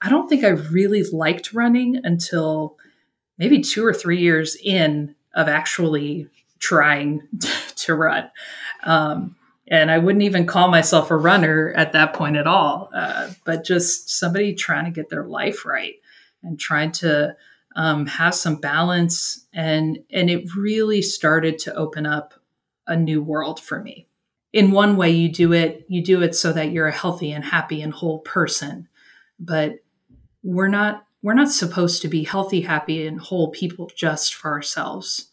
I don't think I really liked running until maybe two or three years in of actually trying to run. Um, and I wouldn't even call myself a runner at that point at all, uh, but just somebody trying to get their life right and trying to um, have some balance. And and it really started to open up a new world for me. In one way, you do it you do it so that you're a healthy and happy and whole person, but we're not we're not supposed to be healthy, happy, and whole people just for ourselves.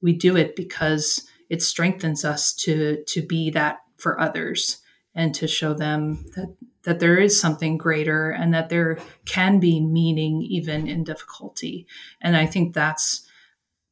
We do it because it strengthens us to to be that for others and to show them that that there is something greater and that there can be meaning even in difficulty. And I think that's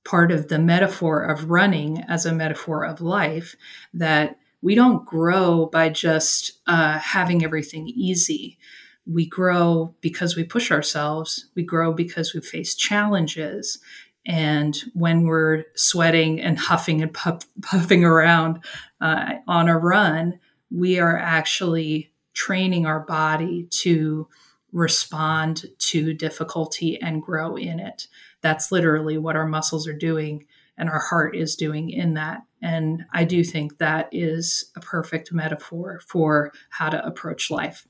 part of the metaphor of running as a metaphor of life that we don't grow by just uh, having everything easy we grow because we push ourselves. We grow because we face challenges. And when we're sweating and huffing and puff, puffing around uh, on a run, we are actually training our body to respond to difficulty and grow in it. That's literally what our muscles are doing and our heart is doing in that. And I do think that is a perfect metaphor for how to approach life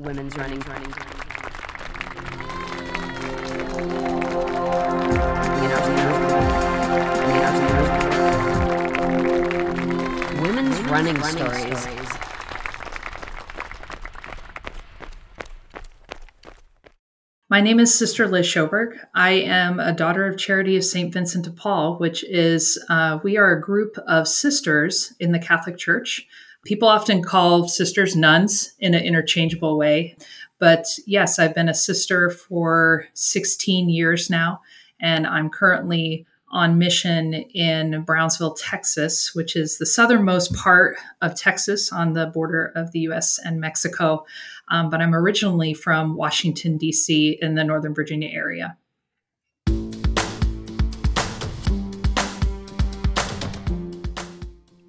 women's running, running, running. Women's running, stories. stories. My name is Sister Liz Sjoberg. I am a daughter of Charity of St. Vincent de Paul, which is, uh, we are a group of sisters in the Catholic Church People often call sisters nuns in an interchangeable way. But yes, I've been a sister for 16 years now, and I'm currently on mission in Brownsville, Texas, which is the southernmost part of Texas on the border of the US and Mexico. Um, but I'm originally from Washington, D.C., in the Northern Virginia area.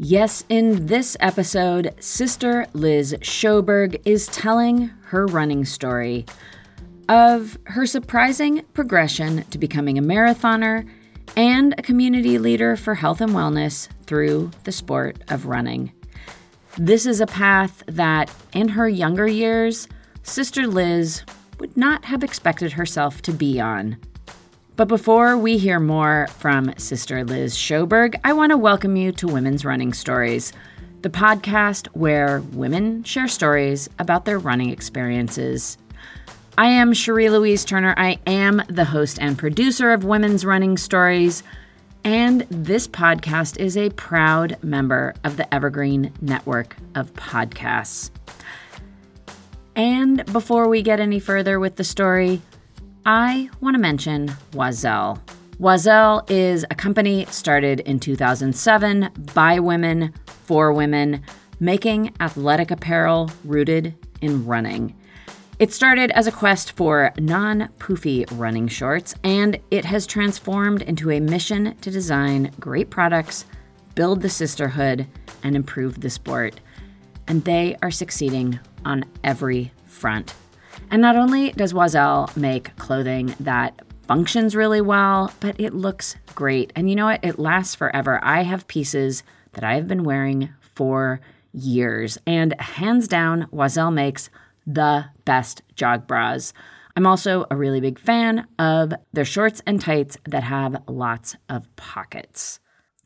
Yes, in this episode, Sister Liz Sjoberg is telling her running story of her surprising progression to becoming a marathoner and a community leader for health and wellness through the sport of running. This is a path that, in her younger years, Sister Liz would not have expected herself to be on. But before we hear more from Sister Liz Sjoberg, I want to welcome you to Women's Running Stories, the podcast where women share stories about their running experiences. I am Cherie Louise Turner. I am the host and producer of Women's Running Stories, and this podcast is a proud member of the Evergreen Network of Podcasts. And before we get any further with the story, I want to mention Oiselle. Oiselle is a company started in 2007 by women for women, making athletic apparel rooted in running. It started as a quest for non poofy running shorts, and it has transformed into a mission to design great products, build the sisterhood, and improve the sport. And they are succeeding on every front. And not only does Oiselle make clothing that functions really well, but it looks great. And you know what? It lasts forever. I have pieces that I have been wearing for years. And hands down, Oiselle makes the best jog bras. I'm also a really big fan of their shorts and tights that have lots of pockets.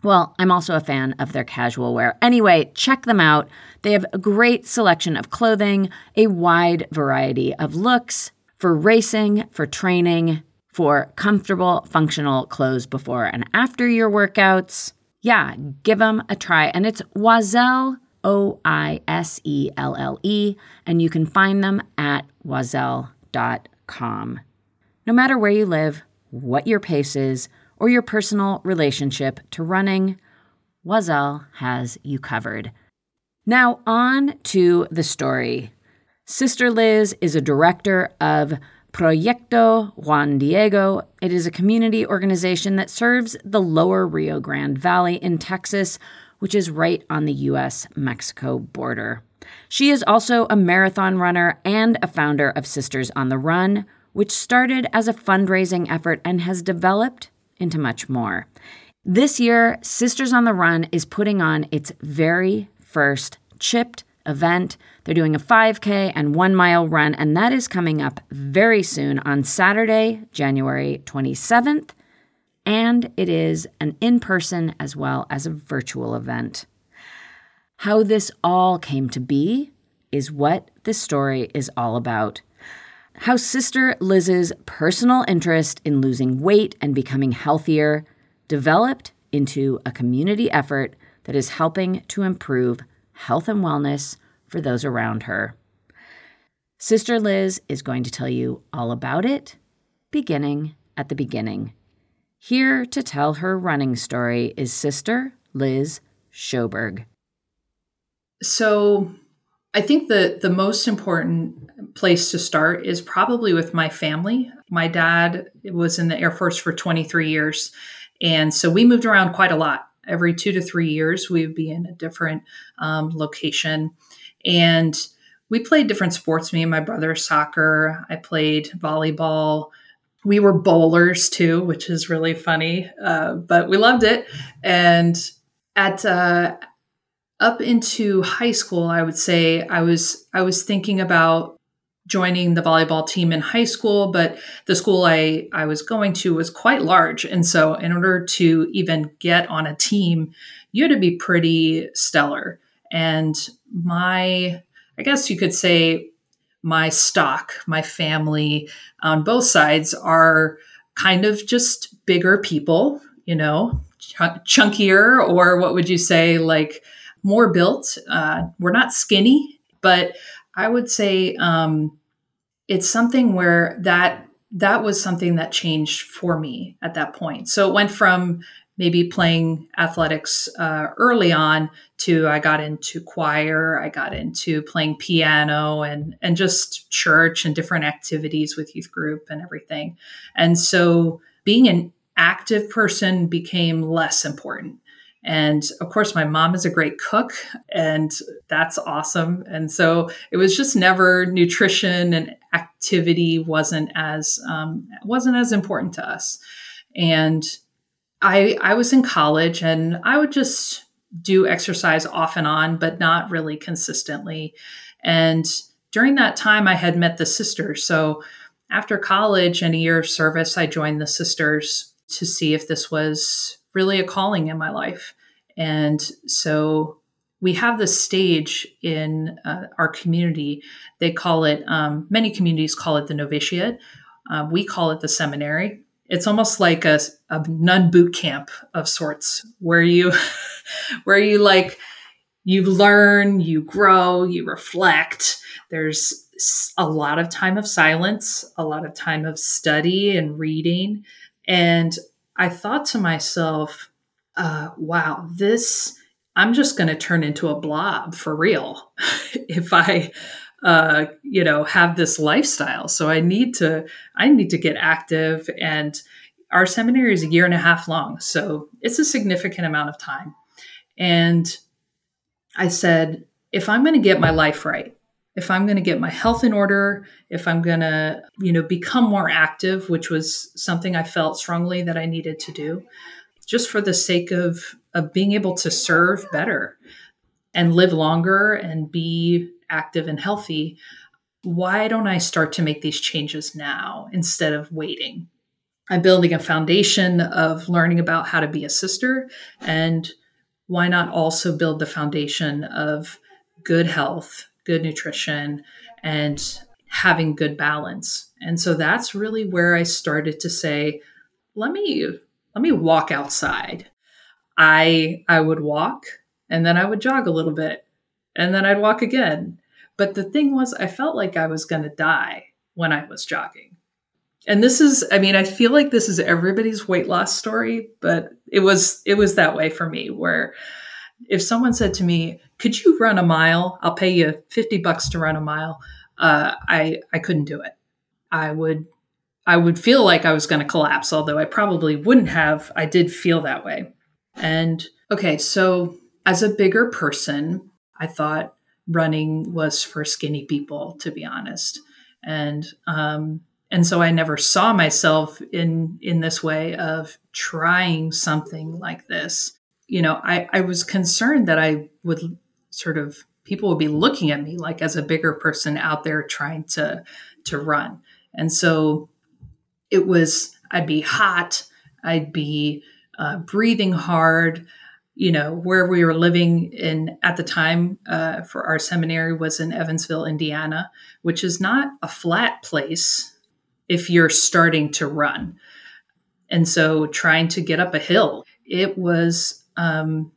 Well, I'm also a fan of their casual wear. Anyway, check them out. They have a great selection of clothing, a wide variety of looks for racing, for training, for comfortable, functional clothes before and after your workouts. Yeah, give them a try. And it's Oiselle, O I S E L L E, and you can find them at oiselle.com. No matter where you live, what your pace is, or your personal relationship to running, Oiselle has you covered. Now, on to the story. Sister Liz is a director of Proyecto Juan Diego. It is a community organization that serves the lower Rio Grande Valley in Texas, which is right on the US Mexico border. She is also a marathon runner and a founder of Sisters on the Run, which started as a fundraising effort and has developed into much more. This year, Sisters on the Run is putting on its very first chipped event. They're doing a 5K and one mile run, and that is coming up very soon on Saturday, January 27th. And it is an in person as well as a virtual event. How this all came to be is what this story is all about. How Sister Liz's personal interest in losing weight and becoming healthier developed into a community effort that is helping to improve health and wellness for those around her. Sister Liz is going to tell you all about it, beginning at the beginning. Here to tell her running story is Sister Liz Sjoberg. So, I think the the most important place to start is probably with my family. My dad was in the Air Force for 23 years, and so we moved around quite a lot. Every two to three years, we would be in a different um, location. And we played different sports, me and my brother, soccer. I played volleyball. We were bowlers too, which is really funny, uh, but we loved it. And at uh, up into high school, I would say I was I was thinking about joining the volleyball team in high school, but the school I, I was going to was quite large. And so, in order to even get on a team, you had to be pretty stellar. And my, I guess you could say, my stock, my family on both sides are kind of just bigger people, you know, ch- chunkier, or what would you say, like more built. Uh, we're not skinny, but I would say um, it's something where that that was something that changed for me at that point. So it went from maybe playing athletics uh, early on to I got into choir, I got into playing piano and and just church and different activities with youth group and everything. And so being an active person became less important. And of course, my mom is a great cook, and that's awesome. And so it was just never nutrition and activity wasn't as um, wasn't as important to us. And I I was in college, and I would just do exercise off and on, but not really consistently. And during that time, I had met the sisters. So after college and a year of service, I joined the sisters to see if this was really a calling in my life. And so we have this stage in uh, our community. They call it, um, many communities call it the novitiate. Uh, we call it the seminary. It's almost like a, a nun boot camp of sorts where you, where you like, you learn, you grow, you reflect. There's a lot of time of silence, a lot of time of study and reading. And I thought to myself, uh, wow, this, I'm just going to turn into a blob for real if I, uh, you know, have this lifestyle. So I need to, I need to get active. And our seminary is a year and a half long. So it's a significant amount of time. And I said, if I'm going to get my life right, if I'm going to get my health in order, if I'm going to, you know, become more active, which was something I felt strongly that I needed to do, just for the sake of of being able to serve better and live longer and be active and healthy why don't i start to make these changes now instead of waiting? I'm building a foundation of learning about how to be a sister and why not also build the foundation of good health good nutrition and having good balance and so that's really where i started to say let me let me walk outside. I I would walk and then I would jog a little bit and then I'd walk again. But the thing was, I felt like I was going to die when I was jogging. And this is, I mean, I feel like this is everybody's weight loss story, but it was, it was that way for me where if someone said to me, could you run a mile? I'll pay you 50 bucks to run a mile. Uh, I, I couldn't do it. I would, I would feel like I was going to collapse, although I probably wouldn't have. I did feel that way. And okay, so as a bigger person, I thought running was for skinny people, to be honest. And um, and so I never saw myself in in this way of trying something like this. You know, I, I was concerned that I would sort of people would be looking at me like as a bigger person out there trying to to run. And so it was I'd be hot, I'd be uh, breathing hard you know where we were living in at the time uh, for our seminary was in evansville indiana which is not a flat place if you're starting to run and so trying to get up a hill it was um,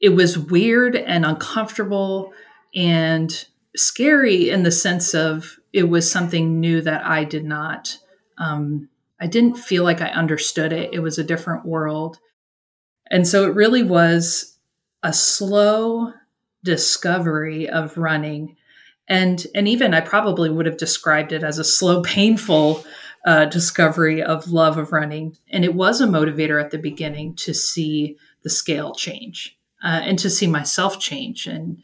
it was weird and uncomfortable and scary in the sense of it was something new that i did not um, i didn't feel like i understood it it was a different world and so it really was a slow discovery of running. And, and even I probably would have described it as a slow, painful uh, discovery of love of running. And it was a motivator at the beginning to see the scale change uh, and to see myself change and,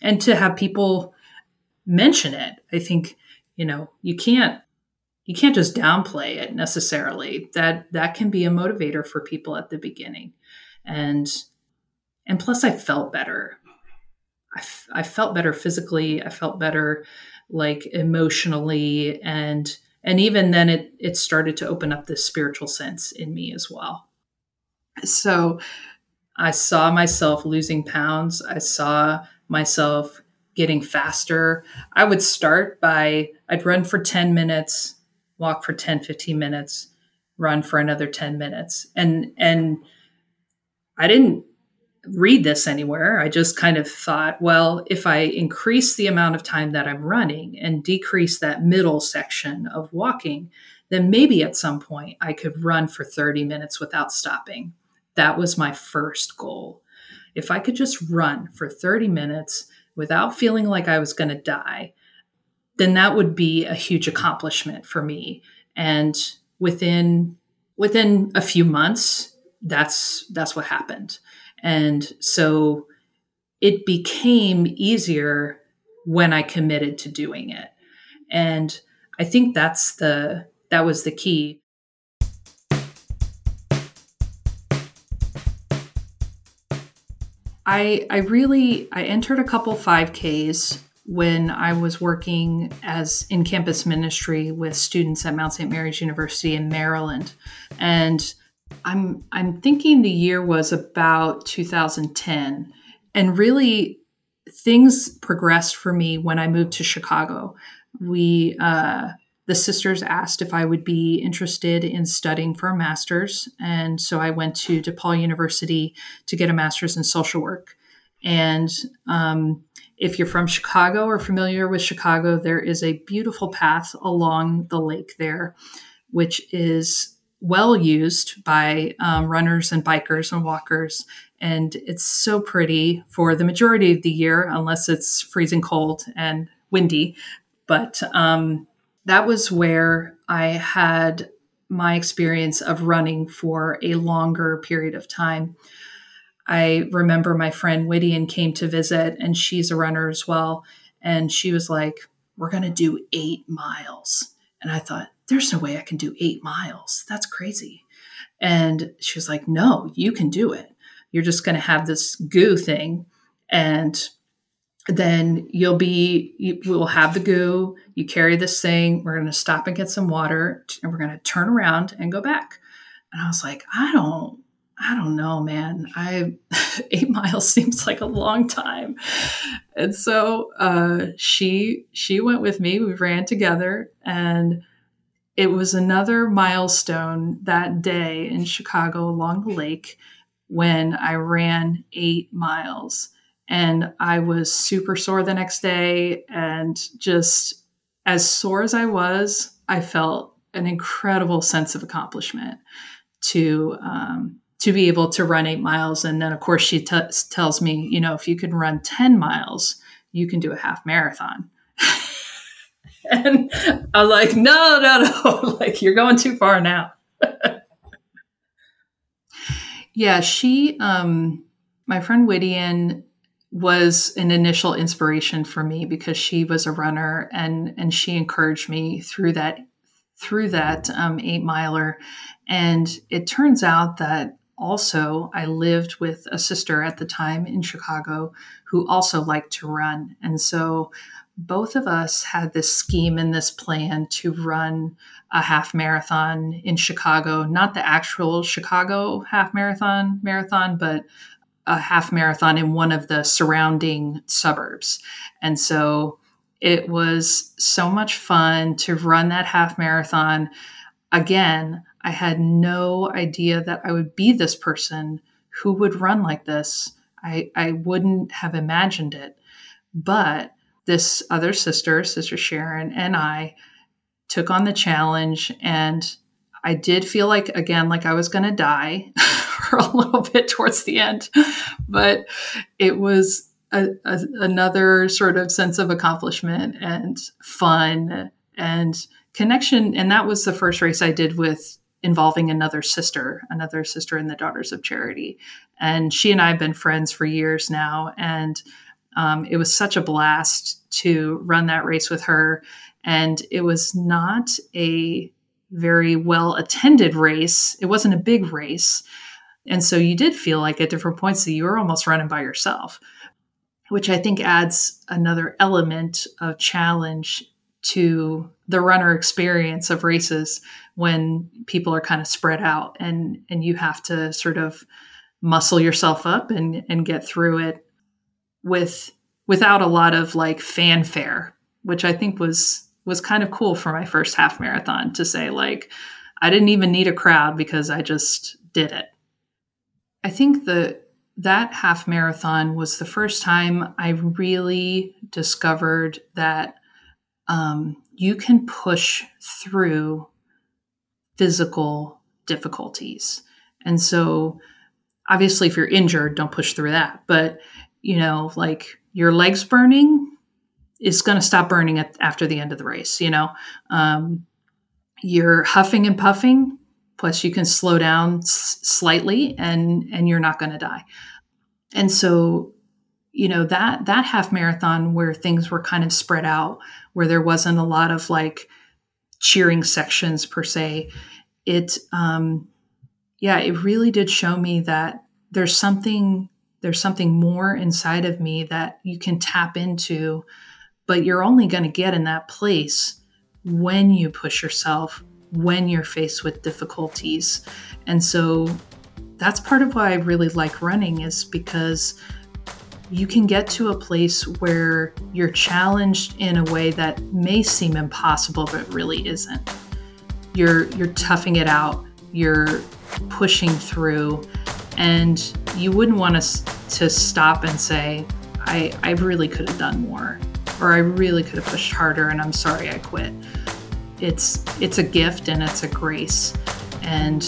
and to have people mention it. I think, you know, you can't you can't just downplay it necessarily. That that can be a motivator for people at the beginning. And and plus i felt better. I, f- I felt better physically. I felt better like emotionally. And and even then it it started to open up this spiritual sense in me as well so i saw myself losing pounds. I saw myself getting faster. I would start by i'd run for 10 minutes walk for 10 15 minutes run for another 10 minutes. And and i didn't read this anywhere. I just kind of thought well if i increase the amount of time that i'm running and decrease that middle section of walking then maybe at some point i could run for 30 minutes without stopping that was my first goal if i could just run for 30 minutes without feeling like i was going to die then that would be a huge accomplishment for me. And within within a few months, that's that's what happened. And so it became easier when I committed to doing it. And I think that's the that was the key. I I really I entered a couple 5Ks when I was working as in campus ministry with students at Mount St. Mary's University in Maryland. And I'm I'm thinking the year was about 2010 and really things progressed for me when I moved to Chicago. We uh, the sisters asked if I would be interested in studying for a master's. And so I went to DePaul University to get a master's in social work. And um, if you're from Chicago or familiar with Chicago, there is a beautiful path along the lake there, which is well used by um, runners and bikers and walkers. And it's so pretty for the majority of the year, unless it's freezing cold and windy. But um, that was where I had my experience of running for a longer period of time. I remember my friend Whittian came to visit, and she's a runner as well. And she was like, We're going to do eight miles. And I thought, There's no way I can do eight miles. That's crazy. And she was like, No, you can do it. You're just going to have this goo thing. And then you'll be, you will have the goo. You carry this thing. We're going to stop and get some water, and we're going to turn around and go back. And I was like, I don't I don't know, man. I eight miles seems like a long time, and so uh, she she went with me. We ran together, and it was another milestone that day in Chicago along the lake when I ran eight miles. And I was super sore the next day. And just as sore as I was, I felt an incredible sense of accomplishment to um, to be able to run eight miles. And then, of course, she t- tells me, you know, if you can run 10 miles, you can do a half marathon. and I'm like, no, no, no, like you're going too far now. yeah, she, um, my friend Whittian was an initial inspiration for me because she was a runner and and she encouraged me through that through that um, eight miler. And it turns out that also I lived with a sister at the time in Chicago who also liked to run. And so both of us had this scheme and this plan to run a half marathon in Chicago, not the actual Chicago half marathon marathon, but a half marathon in one of the surrounding suburbs. And so it was so much fun to run that half marathon. Again, I had no idea that I would be this person who would run like this. I, I wouldn't have imagined it. But this other sister, Sister Sharon, and I took on the challenge. And I did feel like, again, like I was going to die for a little bit towards the end. But it was a, a, another sort of sense of accomplishment and fun and connection. And that was the first race I did with involving another sister, another sister in the Daughters of Charity. And she and I have been friends for years now. And um, it was such a blast to run that race with her. And it was not a very well attended race, it wasn't a big race. And so you did feel like at different points that you were almost running by yourself, which I think adds another element of challenge to the runner experience of races when people are kind of spread out and and you have to sort of muscle yourself up and and get through it with without a lot of like fanfare, which I think was was kind of cool for my first half marathon to say like I didn't even need a crowd because I just did it. I think the that half marathon was the first time I really discovered that um, you can push through physical difficulties. And so, obviously, if you're injured, don't push through that. But you know, like your legs burning is going to stop burning at, after the end of the race. You know, um, you're huffing and puffing, plus you can slow down s- slightly, and and you're not going to die. And so, you know that that half marathon where things were kind of spread out, where there wasn't a lot of like cheering sections per se, it um, yeah, it really did show me that there's something there's something more inside of me that you can tap into, but you're only going to get in that place when you push yourself, when you're faced with difficulties. And so that's part of why I really like running is because you can get to a place where you're challenged in a way that may seem impossible but really isn't. You're you're toughing it out, you're pushing through and you wouldn't want us to stop and say, I, I really could have done more, or I really could have pushed harder, and I'm sorry I quit. It's it's a gift and it's a grace, and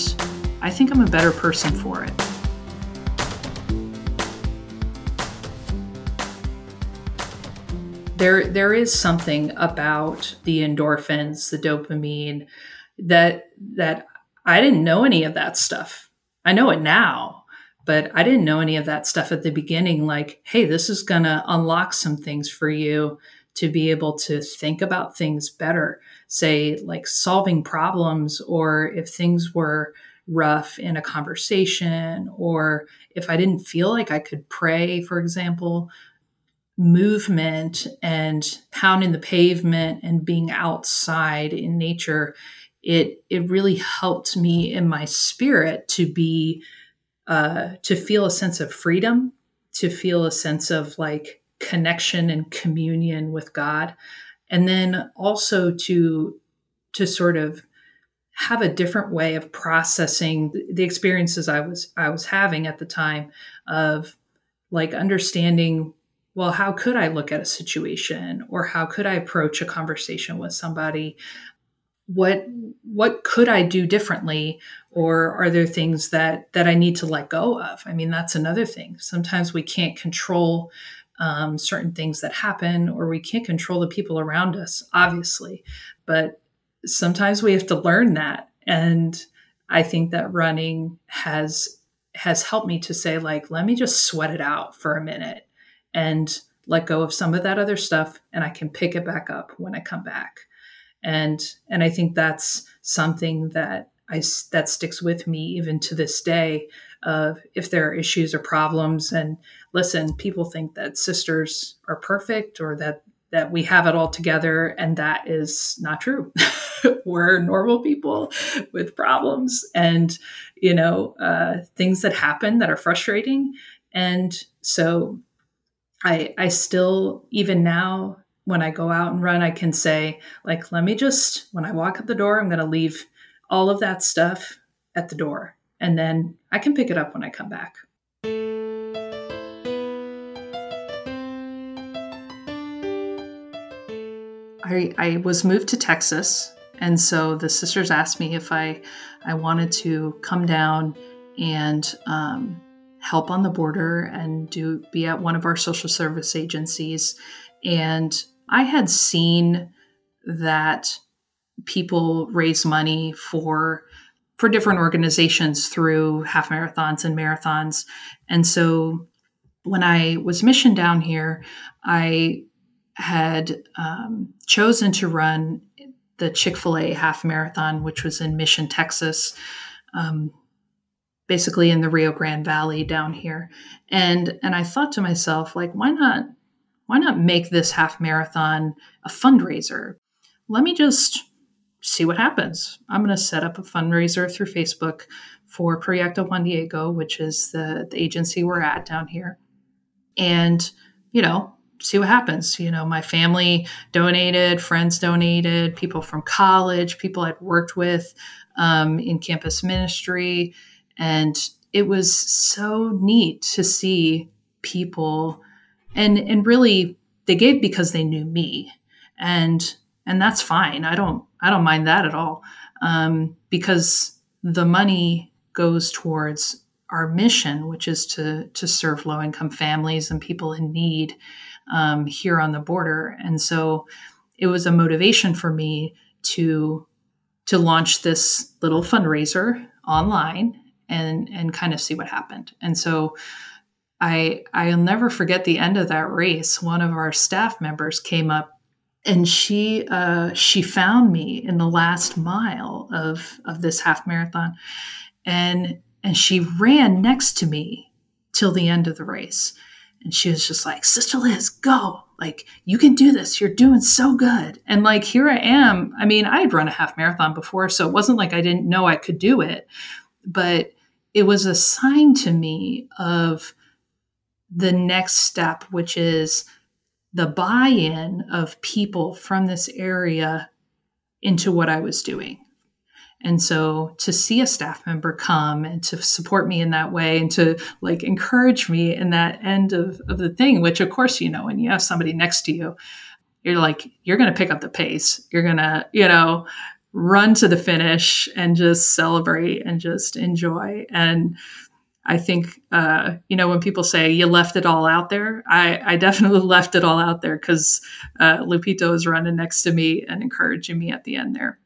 I think I'm a better person for it. There, there is something about the endorphins, the dopamine, that that I didn't know any of that stuff I know it now, but I didn't know any of that stuff at the beginning. Like, hey, this is going to unlock some things for you to be able to think about things better, say, like solving problems, or if things were rough in a conversation, or if I didn't feel like I could pray, for example, movement and pounding the pavement and being outside in nature it it really helped me in my spirit to be uh, to feel a sense of freedom, to feel a sense of like connection and communion with God, and then also to to sort of have a different way of processing the experiences I was I was having at the time of like understanding well, how could I look at a situation or how could I approach a conversation with somebody? What what could I do differently or are there things that that I need to let go of? I mean, that's another thing. Sometimes we can't control um, certain things that happen or we can't control the people around us, obviously. But sometimes we have to learn that and I think that running has has helped me to say like let me just sweat it out for a minute and let go of some of that other stuff and I can pick it back up when I come back. And and I think that's something that I that sticks with me even to this day of if there are issues or problems. And listen people think that sisters are perfect or that that we have it all together and that is not true. We're normal people with problems and you know uh, things that happen that are frustrating. And so i i still even now when i go out and run i can say like let me just when i walk out the door i'm going to leave all of that stuff at the door and then i can pick it up when i come back I, I was moved to Texas, and so the sisters asked me if I I wanted to come down and um, help on the border and do be at one of our social service agencies. And I had seen that people raise money for for different organizations through half marathons and marathons. And so when I was missioned down here, I had um, chosen to run the Chick fil A half marathon, which was in Mission, Texas, um, basically in the Rio Grande Valley down here. And, and I thought to myself, like, why not? Why not make this half marathon a fundraiser? Let me just see what happens. I'm going to set up a fundraiser through Facebook for Proyecto Juan Diego, which is the, the agency we're at down here. And, you know, see what happens. You know, my family donated, friends donated, people from college, people I'd worked with um, in campus ministry. And it was so neat to see people and and really they gave because they knew me and and that's fine i don't i don't mind that at all um, because the money goes towards our mission which is to to serve low income families and people in need um, here on the border. And so it was a motivation for me to to launch this little fundraiser online and and kind of see what happened. And so I I'll never forget the end of that race. One of our staff members came up and she uh, she found me in the last mile of of this half marathon, and and she ran next to me till the end of the race. And she was just like, Sister Liz, go. Like, you can do this. You're doing so good. And like, here I am. I mean, I had run a half marathon before, so it wasn't like I didn't know I could do it. But it was a sign to me of the next step, which is the buy in of people from this area into what I was doing. And so to see a staff member come and to support me in that way and to like encourage me in that end of, of the thing, which of course, you know, when you have somebody next to you, you're like, you're going to pick up the pace. You're going to, you know, run to the finish and just celebrate and just enjoy. And I think, uh, you know, when people say you left it all out there, I, I definitely left it all out there because uh, Lupito is running next to me and encouraging me at the end there.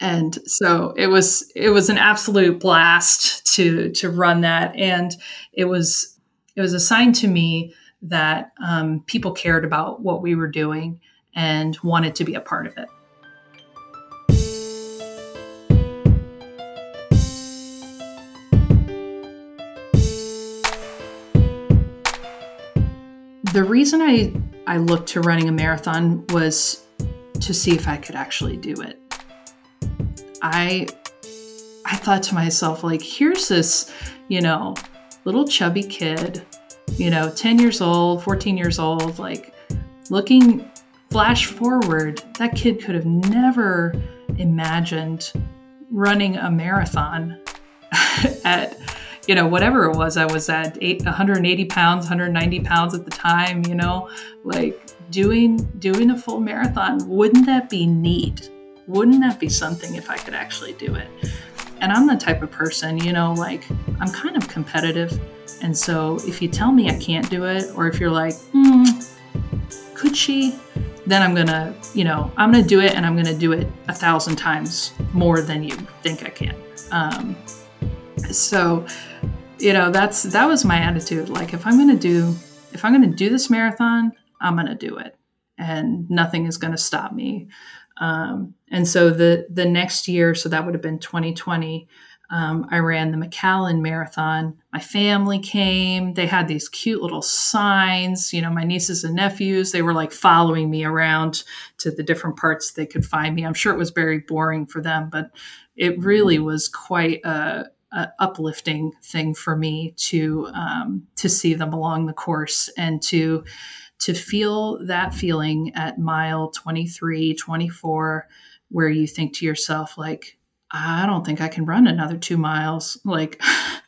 And so it was it was an absolute blast to to run that. And it was it was a sign to me that um, people cared about what we were doing and wanted to be a part of it the reason i i looked to running a marathon was to see if i could actually do it. I I thought to myself like here's this, you know, little chubby kid, you know, 10 years old, 14 years old, like looking flash forward, that kid could have never imagined running a marathon at you know, whatever it was, I was at eight, 180 pounds, 190 pounds at the time, you know, like doing doing a full marathon. Wouldn't that be neat? Wouldn't that be something if I could actually do it? And I'm the type of person, you know, like I'm kind of competitive. And so if you tell me I can't do it, or if you're like, hmm, could she? Then I'm gonna, you know, I'm gonna do it and I'm gonna do it a thousand times more than you think I can. Um, so, you know, that's that was my attitude. Like if I'm gonna do if I'm gonna do this marathon, I'm gonna do it. And nothing is gonna stop me. Um, and so the the next year, so that would have been 2020. Um, I ran the McAllen Marathon. My family came. They had these cute little signs. You know, my nieces and nephews. They were like following me around to the different parts they could find me. I'm sure it was very boring for them, but it really was quite a, uplifting thing for me to um, to see them along the course and to to feel that feeling at mile 23, 24, where you think to yourself, like, I don't think I can run another two miles. Like,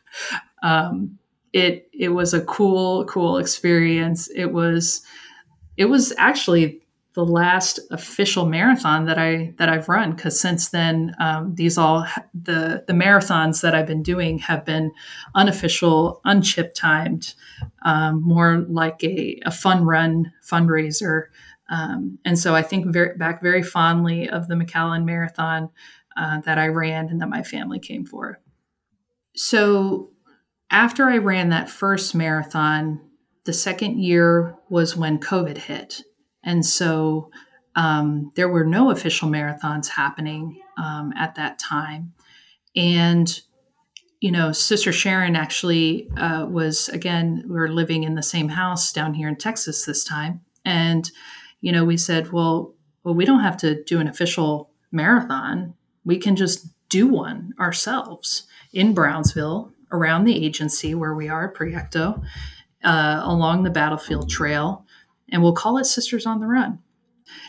um, it it was a cool, cool experience. It was it was actually the last official marathon that I that I've run because since then um, these all the the marathons that I've been doing have been unofficial, unchip timed, um, more like a, a fun run fundraiser. Um, and so I think very, back very fondly of the McAllen Marathon uh, that I ran and that my family came for. So after I ran that first marathon, the second year was when COVID hit. And so um, there were no official marathons happening um, at that time. And, you know, Sister Sharon actually uh, was, again, we were living in the same house down here in Texas this time. And, you know, we said, well, well, we don't have to do an official marathon. We can just do one ourselves in Brownsville around the agency where we are Proyecto, uh, along the battlefield trail and we'll call it Sisters on the Run.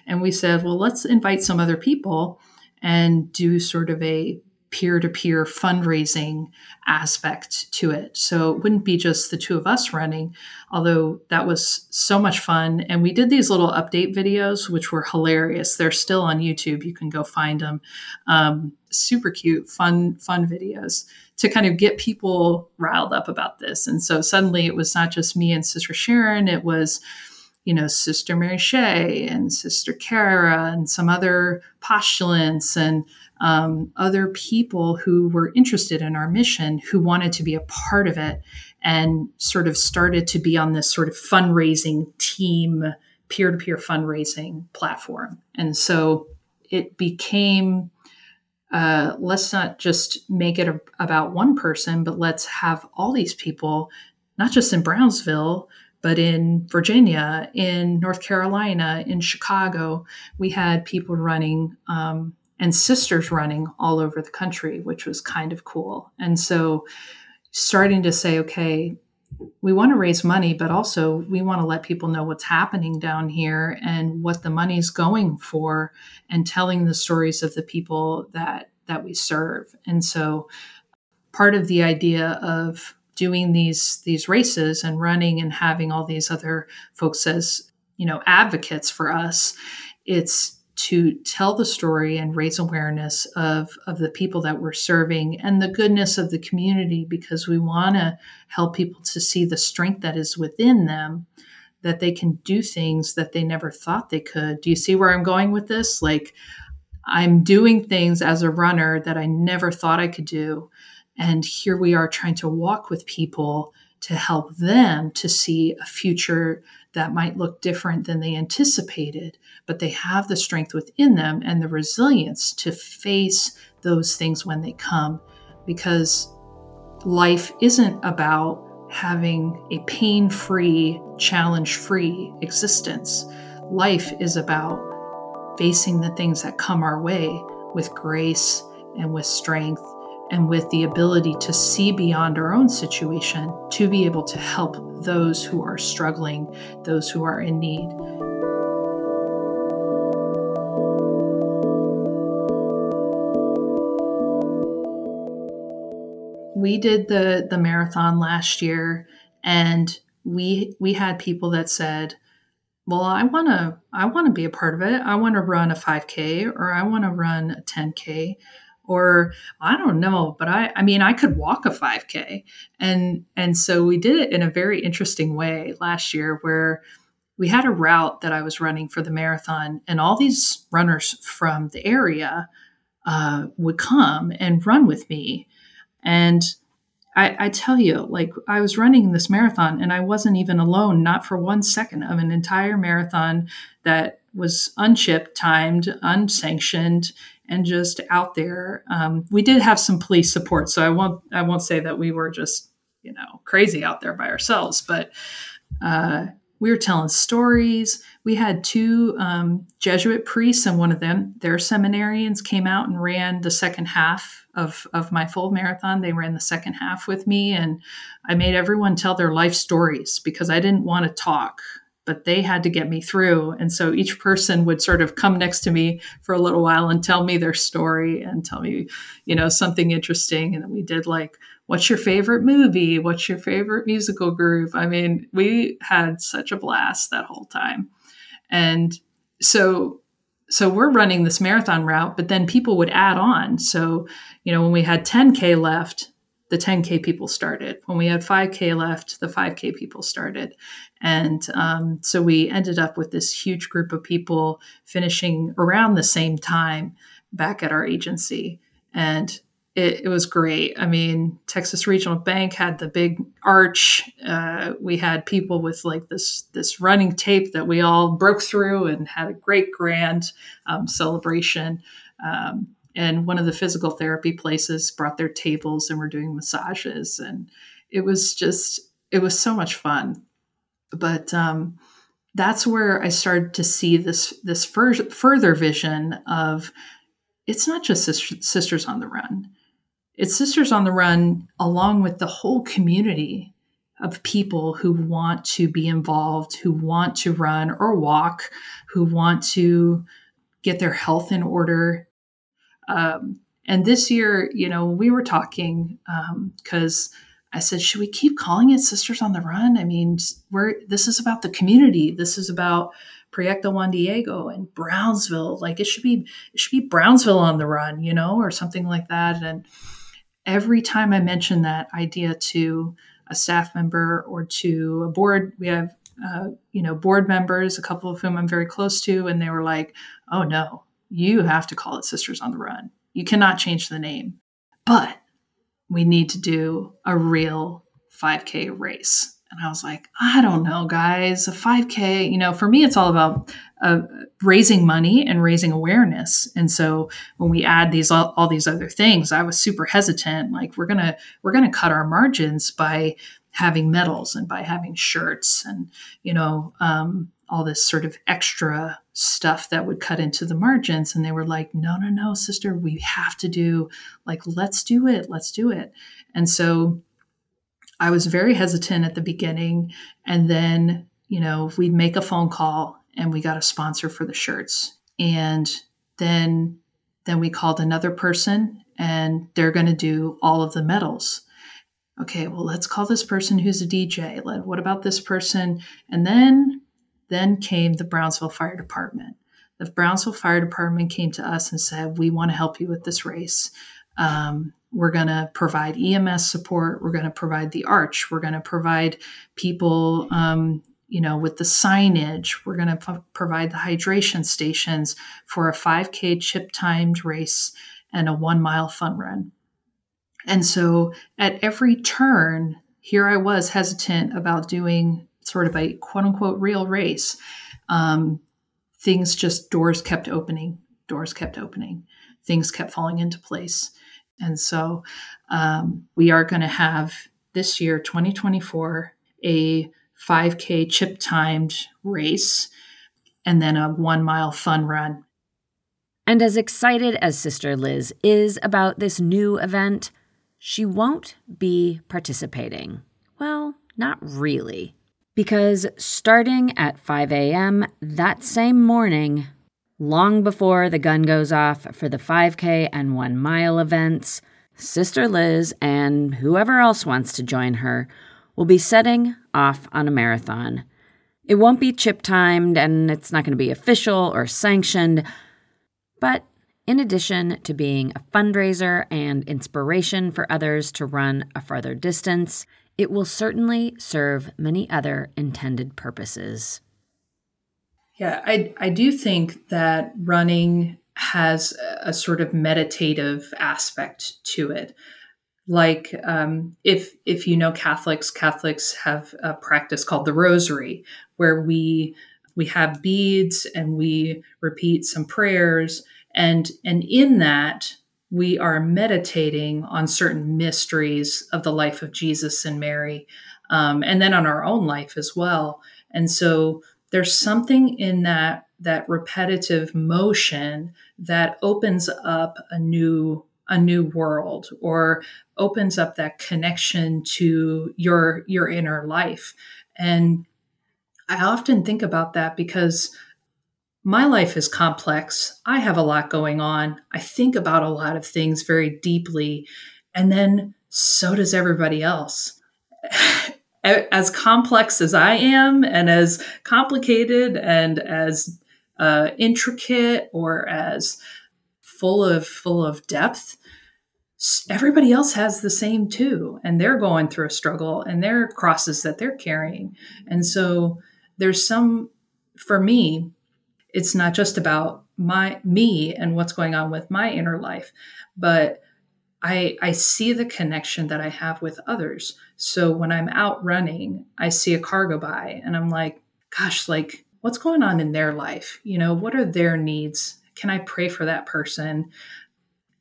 And we said, well, let's invite some other people and do sort of a peer to peer fundraising aspect to it. So it wouldn't be just the two of us running, although that was so much fun. And we did these little update videos, which were hilarious. They're still on YouTube. You can go find them. Um, super cute, fun, fun videos to kind of get people riled up about this. And so suddenly it was not just me and Sister Sharon, it was you know, Sister Mary Shea and Sister Kara and some other postulants and um, other people who were interested in our mission who wanted to be a part of it and sort of started to be on this sort of fundraising team, peer to peer fundraising platform. And so it became uh, let's not just make it a, about one person, but let's have all these people, not just in Brownsville, but in Virginia, in North Carolina, in Chicago, we had people running um, and sisters running all over the country, which was kind of cool. And so, starting to say, okay, we want to raise money, but also we want to let people know what's happening down here and what the money's going for, and telling the stories of the people that that we serve. And so, part of the idea of doing these these races and running and having all these other folks as you know advocates for us it's to tell the story and raise awareness of, of the people that we're serving and the goodness of the community because we want to help people to see the strength that is within them that they can do things that they never thought they could. Do you see where I'm going with this? Like, I'm doing things as a runner that I never thought I could do. And here we are trying to walk with people to help them to see a future that might look different than they anticipated, but they have the strength within them and the resilience to face those things when they come because life isn't about having a pain free, challenge free existence. Life is about facing the things that come our way with grace and with strength and with the ability to see beyond our own situation to be able to help those who are struggling, those who are in need. we did the the marathon last year and we we had people that said well i want to i want to be a part of it i want to run a 5k or i want to run a 10k or i don't know but i i mean i could walk a 5k and and so we did it in a very interesting way last year where we had a route that i was running for the marathon and all these runners from the area uh, would come and run with me. And I, I, tell you, like I was running this marathon and I wasn't even alone, not for one second of an entire marathon that was unchipped, timed, unsanctioned, and just out there. Um, we did have some police support, so I won't I won't say that we were just you know crazy out there by ourselves, but uh, we were telling stories. We had two um, Jesuit priests, and one of them, their seminarians, came out and ran the second half of, of my full marathon. They ran the second half with me, and I made everyone tell their life stories because I didn't want to talk, but they had to get me through. And so each person would sort of come next to me for a little while and tell me their story and tell me, you know, something interesting. And we did like what's your favorite movie? What's your favorite musical group? I mean, we had such a blast that whole time. And so so we're running this marathon route, but then people would add on. So, you know, when we had 10K left, the 10K people started. When we had 5K left, the 5K people started. And um, so we ended up with this huge group of people finishing around the same time back at our agency. And it, it, was great. I mean, Texas Regional Bank had the big arch. Uh, we had people with like this this running tape that we all broke through and had a great grand um, celebration. Um, and one of the physical therapy places brought their tables and were doing massages, and it was just it was so much fun. But um, that's where I started to see this this fur- further vision of it's not just sisters on the run it's Sisters on the Run, along with the whole community of people who want to be involved, who want to run or walk, who want to get their health in order. Um, and this year, you know, we were talking because um, I said, should we keep calling it Sisters on the Run? I mean, we're this is about the community. This is about Proyecto Juan Diego and Brownsville. Like it should be, it should be Brownsville on the Run, you know, or something like that. And every time I mention that idea to a staff member or to a board, we have uh, you know board members, a couple of whom I'm very close to, and they were like, "Oh no, you have to call it Sisters on the Run. You cannot change the name, but we need to do a real 5K race." And I was like, I don't know, guys, a 5K, you know, for me, it's all about uh, raising money and raising awareness. And so when we add these, all, all these other things, I was super hesitant. Like we're going to, we're going to cut our margins by having medals and by having shirts and, you know, um, all this sort of extra stuff that would cut into the margins. And they were like, no, no, no, sister, we have to do like, let's do it. Let's do it. And so I was very hesitant at the beginning. And then, you know, we'd make a phone call and we got a sponsor for the shirts. And then then we called another person and they're going to do all of the medals. Okay, well, let's call this person who's a DJ. What about this person? And then then came the Brownsville Fire Department. The Brownsville Fire Department came to us and said, "We want to help you with this race. Um, we're going to provide EMS support. We're going to provide the arch. We're going to provide people, um, you know, with the signage. We're going to p- provide the hydration stations for a 5K chip timed race and a one mile fun run. And so at every turn, here I was hesitant about doing sort of a quote unquote real race. Um, things just, doors kept opening, doors kept opening, things kept falling into place. And so um, we are going to have this year, 2024, a 5K chip timed race and then a one mile fun run. And as excited as Sister Liz is about this new event, she won't be participating. Well, not really. Because starting at 5 a.m. that same morning, long before the gun goes off for the 5K and 1 mile events, Sister Liz and whoever else wants to join her will be setting off on a marathon. It won't be chip timed and it's not going to be official or sanctioned, but in addition to being a fundraiser and inspiration for others to run a farther distance, it will certainly serve many other intended purposes. Yeah, I, I do think that running has a sort of meditative aspect to it. Like um, if if you know Catholics, Catholics have a practice called the Rosary, where we we have beads and we repeat some prayers, and and in that we are meditating on certain mysteries of the life of Jesus and Mary, um, and then on our own life as well. And so there's something in that that repetitive motion that opens up a new a new world or opens up that connection to your your inner life and i often think about that because my life is complex. I have a lot going on. I think about a lot of things very deeply and then so does everybody else. As complex as I am and as complicated and as uh, intricate or as full of full of depth everybody else has the same too and they're going through a struggle and their crosses that they're carrying. And so there's some for me it's not just about my me and what's going on with my inner life but I, I see the connection that I have with others. So when I'm out running, I see a car go by and I'm like, gosh, like what's going on in their life? You know, what are their needs? Can I pray for that person?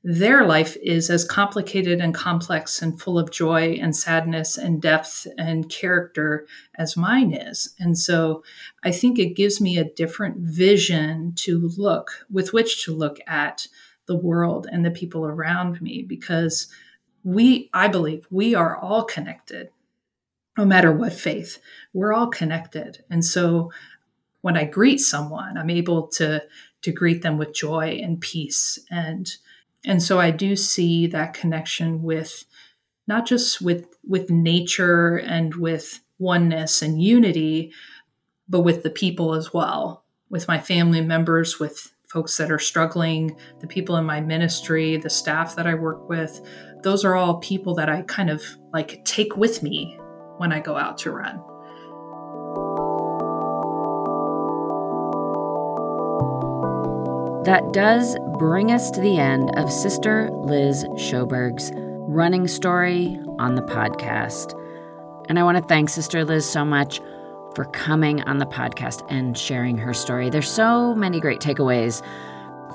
Their life is as complicated and complex and full of joy and sadness and depth and character as mine is. And so I think it gives me a different vision to look, with which to look at the world and the people around me because we, I believe, we are all connected, no matter what faith. We're all connected. And so when I greet someone, I'm able to to greet them with joy and peace and and so I do see that connection with not just with with nature and with oneness and unity, but with the people as well, with my family members, with folks that are struggling, the people in my ministry, the staff that I work with. Those are all people that I kind of like take with me when I go out to run. That does bring us to the end of Sister Liz Sjoberg's running story on the podcast. And I want to thank Sister Liz so much for coming on the podcast and sharing her story. There's so many great takeaways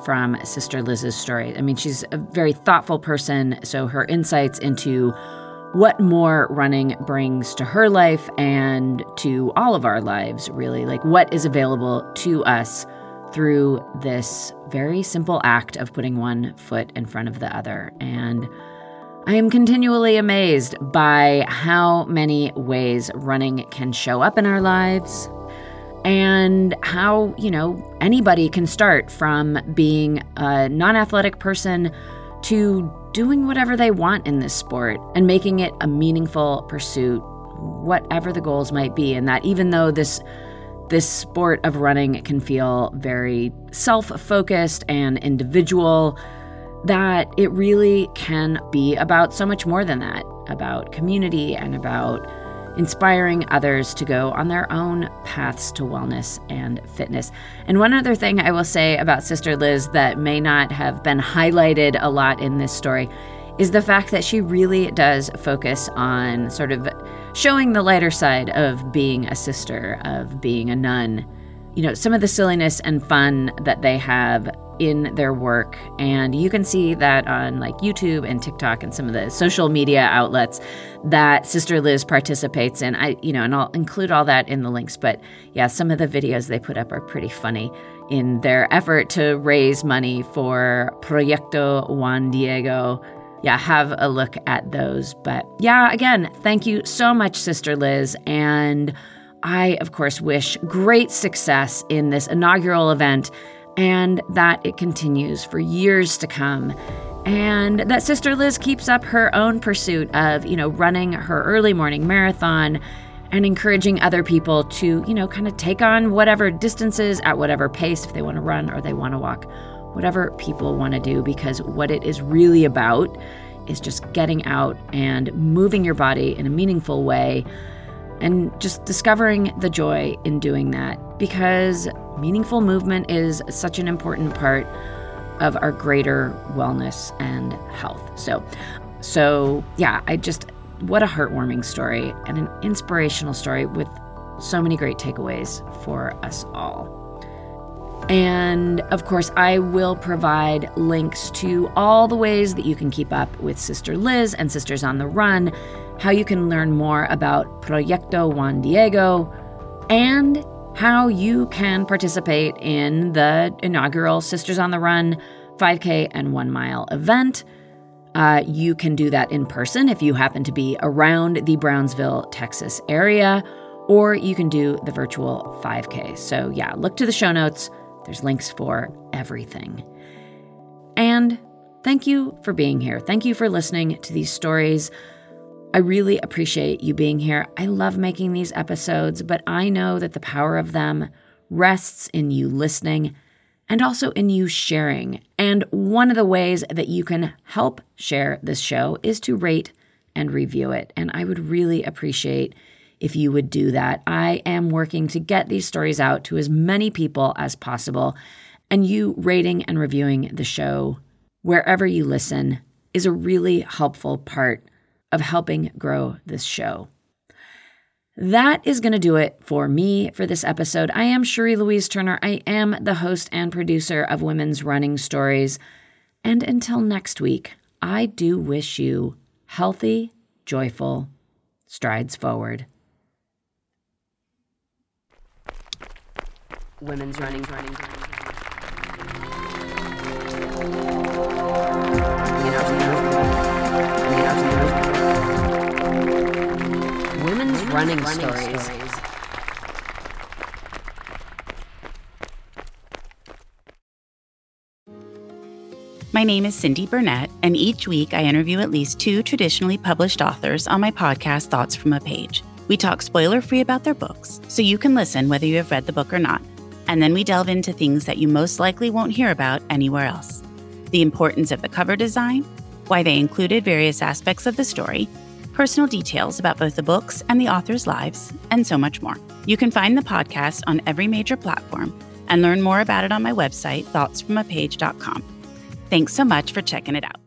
from Sister Liz's story. I mean, she's a very thoughtful person, so her insights into what more running brings to her life and to all of our lives, really, like what is available to us through this very simple act of putting one foot in front of the other. And I am continually amazed by how many ways running can show up in our lives and how, you know, anybody can start from being a non athletic person to doing whatever they want in this sport and making it a meaningful pursuit, whatever the goals might be. And that even though this this sport of running can feel very self focused and individual, that it really can be about so much more than that about community and about inspiring others to go on their own paths to wellness and fitness. And one other thing I will say about Sister Liz that may not have been highlighted a lot in this story is the fact that she really does focus on sort of showing the lighter side of being a sister, of being a nun. You know, some of the silliness and fun that they have in their work. And you can see that on like YouTube and TikTok and some of the social media outlets that Sister Liz participates in. I, you know, and I'll include all that in the links. But yeah, some of the videos they put up are pretty funny in their effort to raise money for Proyecto Juan Diego. Yeah, have a look at those. But yeah, again, thank you so much, Sister Liz. And I, of course, wish great success in this inaugural event and that it continues for years to come. and that Sister Liz keeps up her own pursuit of, you know, running her early morning marathon and encouraging other people to, you know, kind of take on whatever distances at whatever pace if they want to run or they want to walk, whatever people want to do, because what it is really about is just getting out and moving your body in a meaningful way and just discovering the joy in doing that because meaningful movement is such an important part of our greater wellness and health. So, so yeah, I just what a heartwarming story and an inspirational story with so many great takeaways for us all. And of course, I will provide links to all the ways that you can keep up with Sister Liz and Sisters on the Run, how you can learn more about Proyecto Juan Diego, and how you can participate in the inaugural Sisters on the Run 5K and one mile event. Uh, you can do that in person if you happen to be around the Brownsville, Texas area, or you can do the virtual 5K. So, yeah, look to the show notes. There's links for everything. And thank you for being here. Thank you for listening to these stories. I really appreciate you being here. I love making these episodes, but I know that the power of them rests in you listening and also in you sharing. And one of the ways that you can help share this show is to rate and review it. And I would really appreciate if you would do that. I am working to get these stories out to as many people as possible. And you rating and reviewing the show wherever you listen is a really helpful part of helping grow this show. That is going to do it for me for this episode. I am Cherie Louise Turner. I am the host and producer of Women's Running Stories. And until next week, I do wish you healthy, joyful strides forward. Women's Running, Running, Running. running, running stories. stories. My name is Cindy Burnett, and each week I interview at least two traditionally published authors on my podcast, Thoughts from a Page. We talk spoiler free about their books, so you can listen whether you have read the book or not. And then we delve into things that you most likely won't hear about anywhere else the importance of the cover design, why they included various aspects of the story, personal details about both the books and the authors' lives, and so much more. You can find the podcast on every major platform and learn more about it on my website, thoughtsfromapage.com. Thanks so much for checking it out.